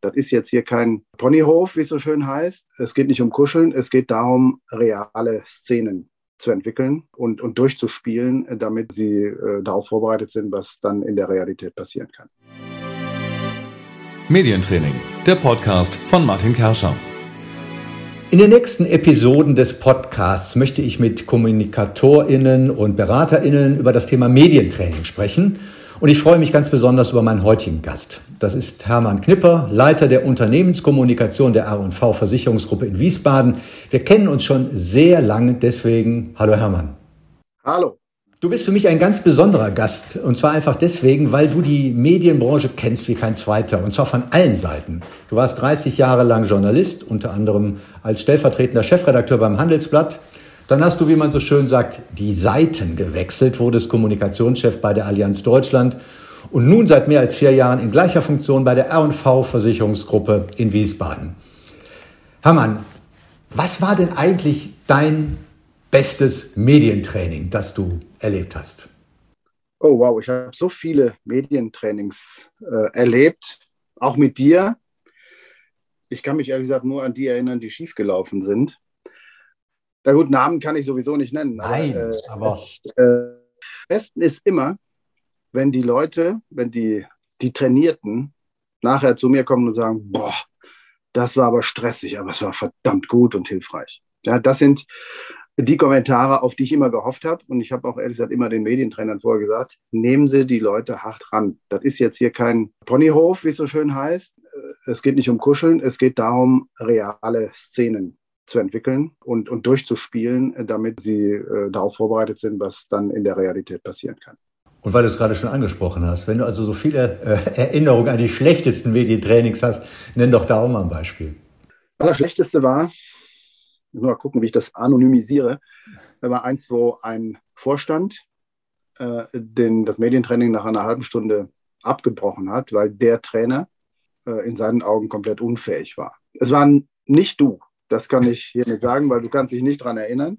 Das ist jetzt hier kein Ponyhof, wie es so schön heißt. Es geht nicht um Kuscheln, es geht darum, reale Szenen zu entwickeln und, und durchzuspielen, damit sie äh, darauf vorbereitet sind, was dann in der Realität passieren kann. Medientraining, der Podcast von Martin Kerscher. In den nächsten Episoden des Podcasts möchte ich mit KommunikatorInnen und BeraterInnen über das Thema Medientraining sprechen. Und ich freue mich ganz besonders über meinen heutigen Gast. Das ist Hermann Knipper, Leiter der Unternehmenskommunikation der R&V Versicherungsgruppe in Wiesbaden. Wir kennen uns schon sehr lange, deswegen hallo Hermann. Hallo. Du bist für mich ein ganz besonderer Gast. Und zwar einfach deswegen, weil du die Medienbranche kennst wie kein zweiter. Und zwar von allen Seiten. Du warst 30 Jahre lang Journalist, unter anderem als stellvertretender Chefredakteur beim Handelsblatt. Dann hast du, wie man so schön sagt, die Seiten gewechselt, wurdest Kommunikationschef bei der Allianz Deutschland und nun seit mehr als vier Jahren in gleicher Funktion bei der R&V Versicherungsgruppe in Wiesbaden. Hermann, was war denn eigentlich dein bestes Medientraining, das du erlebt hast? Oh wow, ich habe so viele Medientrainings äh, erlebt, auch mit dir. Ich kann mich ehrlich gesagt nur an die erinnern, die schiefgelaufen sind. Na gut, Namen kann ich sowieso nicht nennen. Nein, aber, äh, aber das äh, Besten ist immer, wenn die Leute, wenn die, die Trainierten nachher zu mir kommen und sagen, boah, das war aber stressig, aber es war verdammt gut und hilfreich. Ja, das sind die Kommentare, auf die ich immer gehofft habe. Und ich habe auch ehrlich gesagt immer den Medientrainern vorher gesagt, nehmen Sie die Leute hart ran. Das ist jetzt hier kein Ponyhof, wie es so schön heißt. Es geht nicht um Kuscheln, es geht darum, reale Szenen zu entwickeln und, und durchzuspielen, damit sie äh, darauf vorbereitet sind, was dann in der Realität passieren kann. Und weil du es gerade schon angesprochen hast, wenn du also so viele äh, Erinnerungen an die schlechtesten Medientrainings hast, nenn doch da auch mal ein Beispiel. Das Schlechteste war, mal gucken, wie ich das anonymisiere, war eins, wo ein Vorstand äh, den, das Medientraining nach einer halben Stunde abgebrochen hat, weil der Trainer äh, in seinen Augen komplett unfähig war. Es waren nicht du, das kann ich hiermit sagen, weil du kannst dich nicht daran erinnern.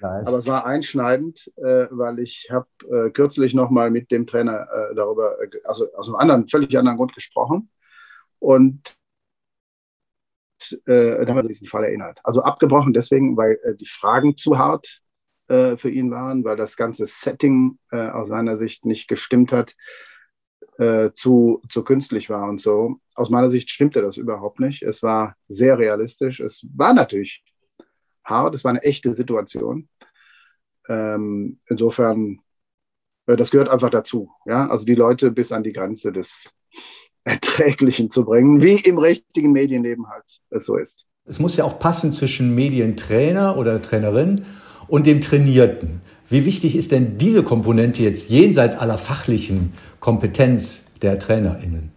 Nein. Aber es war einschneidend, äh, weil ich habe äh, kürzlich nochmal mit dem Trainer äh, darüber, äh, also aus einem anderen, völlig anderen Grund gesprochen. Und äh, da haben wir uns diesen Fall erinnert. Also abgebrochen deswegen, weil äh, die Fragen zu hart für ihn waren, weil das ganze Setting aus seiner Sicht nicht gestimmt hat äh, zu, zu künstlich war und so. Aus meiner Sicht stimmte das überhaupt nicht. Es war sehr realistisch. Es war natürlich hart, es war eine echte Situation. Ähm, insofern, äh, das gehört einfach dazu. Ja? Also die Leute bis an die Grenze des Erträglichen zu bringen, wie im richtigen Medienleben halt es so ist. Es muss ja auch passen zwischen Medientrainer oder Trainerin und dem Trainierten. Wie wichtig ist denn diese Komponente jetzt jenseits aller fachlichen Kompetenz der TrainerInnen?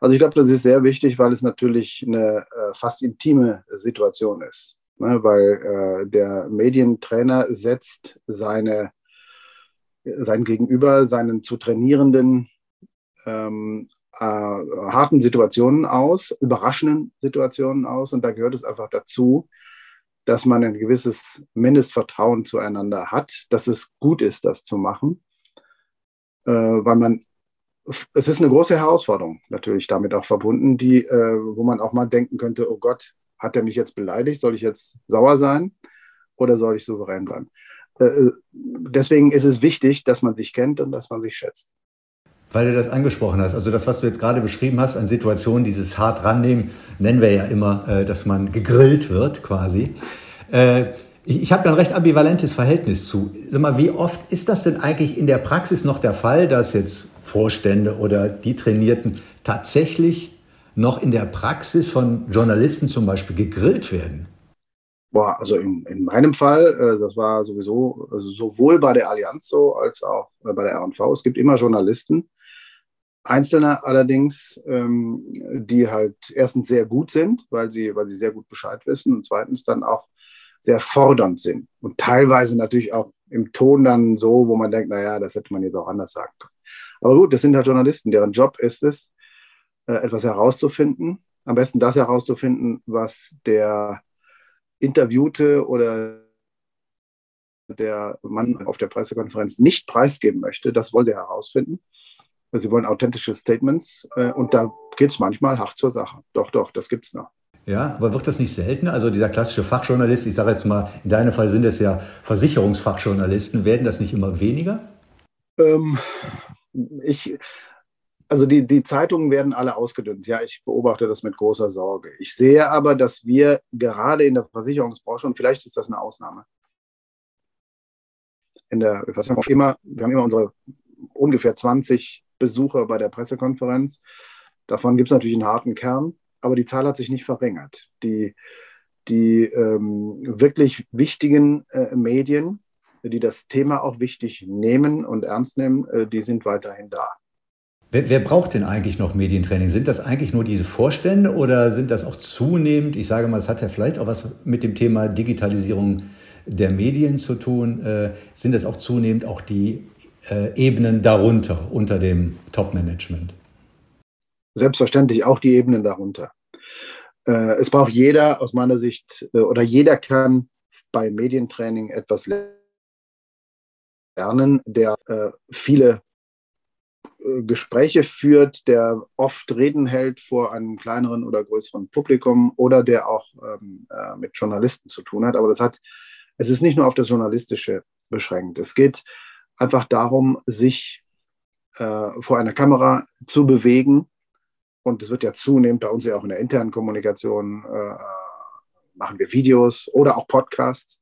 Also ich glaube, das ist sehr wichtig, weil es natürlich eine äh, fast intime Situation ist. Ne? Weil äh, der Medientrainer setzt seine, sein Gegenüber, seinen zu trainierenden ähm, äh, harten Situationen aus, überraschenden Situationen aus. Und da gehört es einfach dazu, dass man ein gewisses Mindestvertrauen zueinander hat, dass es gut ist, das zu machen, äh, weil man, es ist eine große Herausforderung natürlich damit auch verbunden, die, äh, wo man auch mal denken könnte, oh Gott, hat er mich jetzt beleidigt, soll ich jetzt sauer sein oder soll ich souverän bleiben? Äh, äh deswegen ist es wichtig, dass man sich kennt und dass man sich schätzt. Weil du das angesprochen hast, also das, was du jetzt gerade beschrieben hast an Situationen, dieses hart rannehmen, nennen wir ja immer, äh, dass man gegrillt wird quasi. Äh, ich, ich habe da ein recht ambivalentes Verhältnis zu. Sag mal, wie oft ist das denn eigentlich in der Praxis noch der Fall, dass jetzt Vorstände oder die Trainierten tatsächlich noch in der Praxis von Journalisten zum Beispiel gegrillt werden? Boah, also in, in meinem Fall, äh, das war sowieso also sowohl bei der Allianz so als auch bei der R&V. Es gibt immer Journalisten, Einzelne allerdings, ähm, die halt erstens sehr gut sind, weil sie, weil sie sehr gut Bescheid wissen und zweitens dann auch sehr fordernd sind und teilweise natürlich auch im Ton dann so, wo man denkt, naja, das hätte man jetzt auch anders sagen können. Aber gut, das sind halt Journalisten, deren Job ist es, äh, etwas herauszufinden, am besten das herauszufinden, was der Interviewte oder der Mann auf der Pressekonferenz nicht preisgeben möchte. Das wollen sie herausfinden. Sie wollen authentische Statements äh, und da geht es manchmal hart zur Sache. Doch, doch, das gibt es noch. Ja, aber wird das nicht seltener? Also dieser klassische Fachjournalist, ich sage jetzt mal, in deinem Fall sind es ja Versicherungsfachjournalisten, werden das nicht immer weniger? Ähm, ich, also die, die Zeitungen werden alle ausgedünnt. Ja, ich beobachte das mit großer Sorge. Ich sehe aber, dass wir gerade in der Versicherungsbranche, und vielleicht ist das eine Ausnahme, in der, was haben wir immer, wir haben immer unsere ungefähr 20 Besucher bei der Pressekonferenz. Davon gibt es natürlich einen harten Kern, aber die Zahl hat sich nicht verringert. Die, die ähm, wirklich wichtigen äh, Medien, die das Thema auch wichtig nehmen und ernst nehmen, äh, die sind weiterhin da. Wer, wer, braucht denn eigentlich noch Medientraining? Sind das eigentlich nur diese Vorstände oder sind das auch zunehmend, ich sage mal, es hat ja vielleicht auch was mit dem Thema Digitalisierung der Medien zu tun, äh, sind das auch zunehmend auch die äh, Ebenen darunter, unter dem Top-Management? Selbstverständlich auch die Ebenen darunter. Äh, es braucht jeder aus meiner Sicht äh, oder jeder kann bei Medientraining etwas lernen, der äh, viele äh, Gespräche führt, der oft Reden hält vor einem kleineren oder größeren Publikum oder der auch ähm, äh, mit Journalisten zu tun hat. Aber das hat, es ist nicht nur auf das Journalistische beschränkt. Es geht einfach darum, sich äh, vor einer Kamera zu bewegen. Und es wird ja zunehmend bei uns ja auch in der internen Kommunikation, äh, machen wir Videos oder auch Podcasts.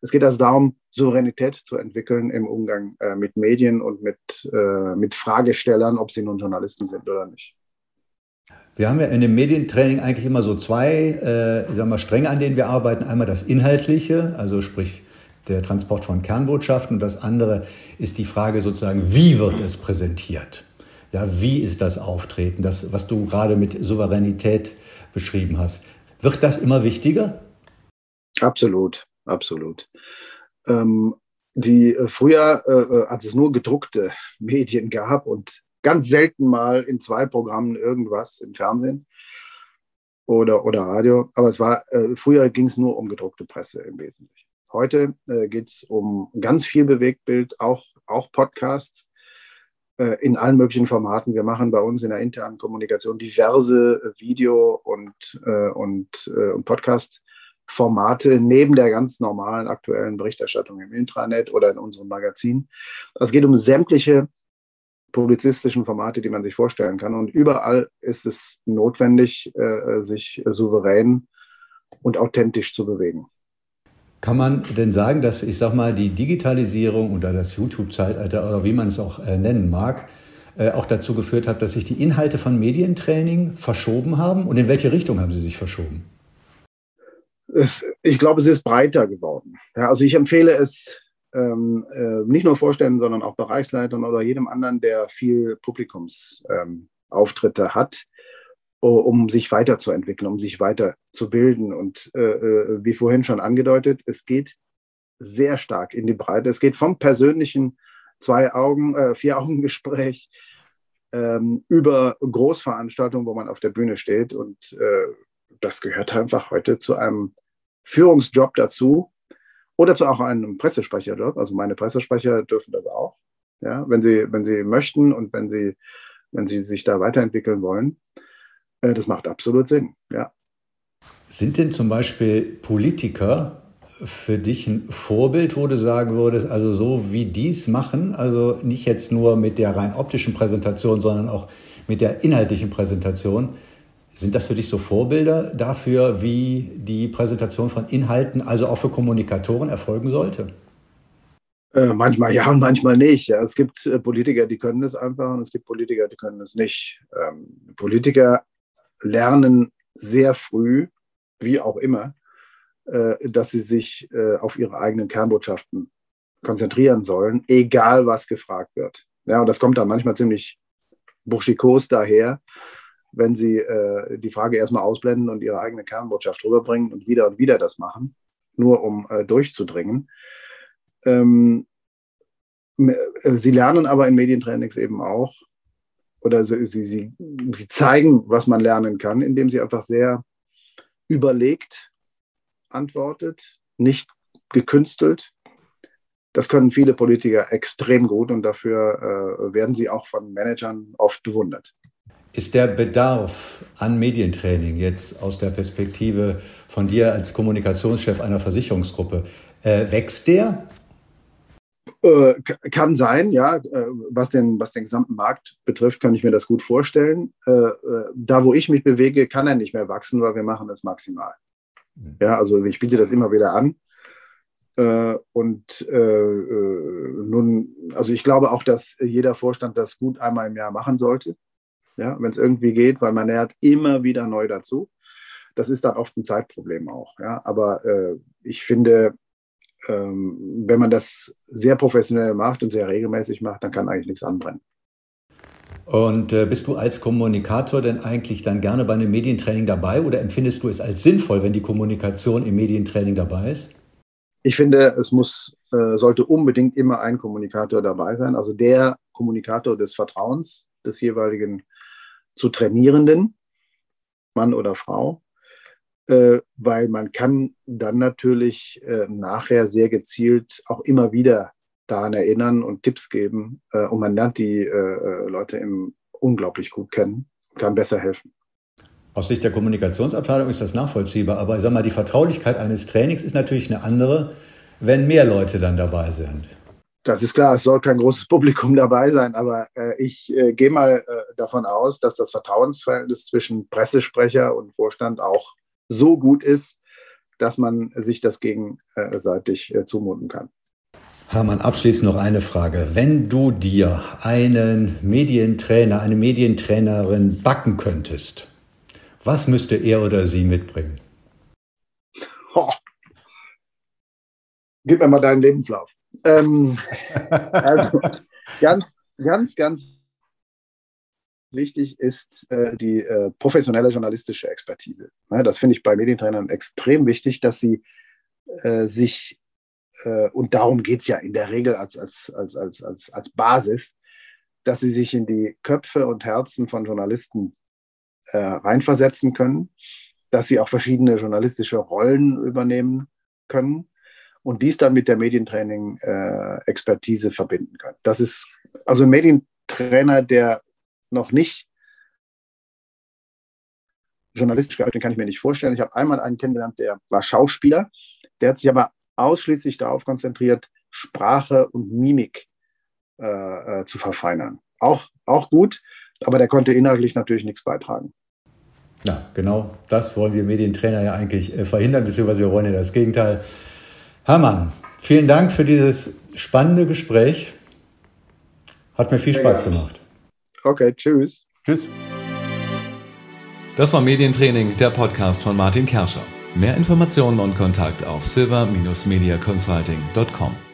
Es geht also darum, Souveränität zu entwickeln im Umgang äh, mit Medien und mit, äh, mit Fragestellern, ob sie nun Journalisten sind oder nicht. Wir haben ja in dem Medientraining eigentlich immer so zwei äh, ich sag mal, Stränge, an denen wir arbeiten. Einmal das Inhaltliche, also sprich der Transport von Kernbotschaften und das andere ist die Frage sozusagen, wie wird es präsentiert? Ja, wie ist das Auftreten, das, was du gerade mit Souveränität beschrieben hast? Wird das immer wichtiger? Absolut, absolut. Ähm, die äh, früher, äh, äh, als es nur gedruckte Medien gab und ganz selten mal in zwei Programmen irgendwas im Fernsehen oder, oder Radio, aber es war, äh, früher ging es nur um gedruckte Presse im Wesentlichen. Heute äh, geht es um ganz viel Bewegtbild, auch, auch Podcasts äh, in allen möglichen Formaten. Wir machen bei uns in der internen Kommunikation diverse äh, Video- und, äh, und, äh, und Podcast-Formate neben der ganz normalen aktuellen Berichterstattung im Intranet oder in unserem Magazin. Es geht um sämtliche publizistischen Formate, die man sich vorstellen kann. Und überall ist es notwendig, äh, sich souverän und authentisch zu bewegen. Kann man denn sagen, dass, ich sag mal, die Digitalisierung oder das YouTube-Zeitalter oder wie man es auch äh, nennen mag, äh, auch dazu geführt hat, dass sich die Inhalte von Medientraining verschoben haben? Und in welche Richtung haben sie sich verschoben? Es, ich glaube, es ist breiter geworden. Ja, also ich empfehle es ähm, äh, nicht nur Vorständen, sondern auch Bereichsleitern oder jedem anderen, der viel Publikumsauftritte ähm, hat, um sich weiterzuentwickeln, um sich weiterzubilden. Und äh, äh, wie vorhin schon angedeutet, es geht sehr stark in die Breite. Es geht vom persönlichen Zwei-Augen-, äh, Vier-Augen-Gespräch ähm, über Großveranstaltungen, wo man auf der Bühne steht. Und äh, das gehört einfach heute zu einem Führungsjob dazu oder zu auch einem Pressesprecherjob. Also meine Pressesprecher dürfen das auch, ja, wenn sie, wenn sie möchten und wenn sie, wenn sie sich da weiterentwickeln wollen. Äh, das macht absolut Sinn, ja. Sind denn zum Beispiel Politiker für dich ein Vorbild, wo du sagen würdest, also so wie die es machen, also nicht jetzt nur mit der rein optischen Präsentation, sondern auch mit der inhaltlichen Präsentation, sind das für dich so Vorbilder dafür, wie die Präsentation von Inhalten, also auch für Kommunikatoren, erfolgen sollte? Äh, manchmal ja und manchmal nicht. Ja. Es gibt äh, Politiker, die können es einfach und es gibt Politiker, die können es nicht. Ähm, Politiker lernen sehr früh, wie auch immer, äh, dass sie sich äh, auf ihre eigenen Kernbotschaften konzentrieren sollen, egal was gefragt wird. Ja, und das kommt dann manchmal ziemlich burschikos daher, wenn sie äh, die Frage erstmal ausblenden und ihre eigene Kernbotschaft rüberbringen und wieder und wieder das machen, nur um äh, durchzudringen. Ähm, äh, sie lernen aber in Medientrainings eben auch, oder so, sie, sie, sie zeigen, was man lernen kann, indem sie einfach sehr überlegt antwortet, nicht gekünstelt. Das können viele Politiker extrem gut und dafür äh, werden sie auch von Managern oft bewundert. Ist der Bedarf an Medientraining jetzt aus der Perspektive von dir als Kommunikationschef einer Versicherungsgruppe, äh, wächst der? Äh, kann sein, ja. Äh, was, den, was den gesamten Markt betrifft, kann ich mir das gut vorstellen. Äh, da, wo ich mich bewege, kann er nicht mehr wachsen, weil wir machen es maximal. Mhm. Ja, also ich biete das immer wieder an. Und nun, also ich glaube auch, dass jeder Vorstand das gut einmal im Jahr machen sollte ja, wenn es irgendwie geht, weil man lernt immer wieder neu dazu. Das ist dann oft ein Zeitproblem auch. Ja. Aber ich finde, ähm, wenn man das sehr professionell macht und sehr regelmäßig macht, dann kann eigentlich nichts anbrennen. Und äh, bist du als Kommunikator denn eigentlich dann gerne bei einem Medientraining dabei oder empfindest du es als sinnvoll, wenn die Kommunikation im Medientraining dabei ist? Ich finde, es muss, äh, sollte unbedingt immer ein Kommunikator dabei sein, also der Kommunikator des Vertrauens des jeweiligen zu Trainierenden, Mann oder Frau, weil man kann dann natürlich äh, nachher sehr gezielt auch immer wieder daran erinnern und Tipps geben äh, und man lernt die äh, äh, Leute im unglaublich gut kennen und kann besser helfen. Aus Sicht der Kommunikationsabteilung ist das nachvollziehbar, aber ich sage mal, die Vertraulichkeit eines Trainings ist natürlich eine andere, wenn mehr Leute dann dabei sind. Das ist klar, es soll kein großes Publikum dabei sein, aber äh, ich äh, gehe mal äh, davon aus, dass das Vertrauensverhältnis zwischen Pressesprecher und Vorstand auch so gut ist, dass man sich das gegenseitig äh, zumuten kann. Hermann, abschließend noch eine Frage. Wenn du dir einen Medientrainer, eine Medientrainerin backen könntest, was müsste er oder sie mitbringen? Oh. Gib mir mal deinen Lebenslauf. Ähm, also ganz, ganz, ganz wichtig ist äh, die äh, professionelle journalistische Expertise. Ja, das finde ich bei Medientrainern extrem wichtig, dass sie äh, sich, äh, und darum geht es ja in der Regel als, als, als, als, als, als Basis, dass sie sich in die Köpfe und Herzen von Journalisten äh, reinversetzen können, dass sie auch verschiedene journalistische Rollen übernehmen können und dies dann mit der Medientraining-Expertise äh, verbinden kann. Das ist also ein Medientrainer, der noch nicht journalistisch gearbeitet, den kann ich mir nicht vorstellen. Ich habe einmal einen kennengelernt, der war Schauspieler, der hat sich aber ausschließlich darauf konzentriert, Sprache und Mimik äh, äh, zu verfeinern. Auch, auch gut, aber der konnte inhaltlich natürlich nichts beitragen. Ja, genau das wollen wir Medientrainer ja eigentlich äh, verhindern, beziehungsweise wir wollen ja das Gegenteil. Hermann, vielen Dank für dieses spannende Gespräch. Hat mir viel Spaß gemacht. Okay, tschüss. Tschüss. Das war Medientraining, der Podcast von Martin Kerscher. Mehr Informationen und Kontakt auf silver-mediaconsulting.com.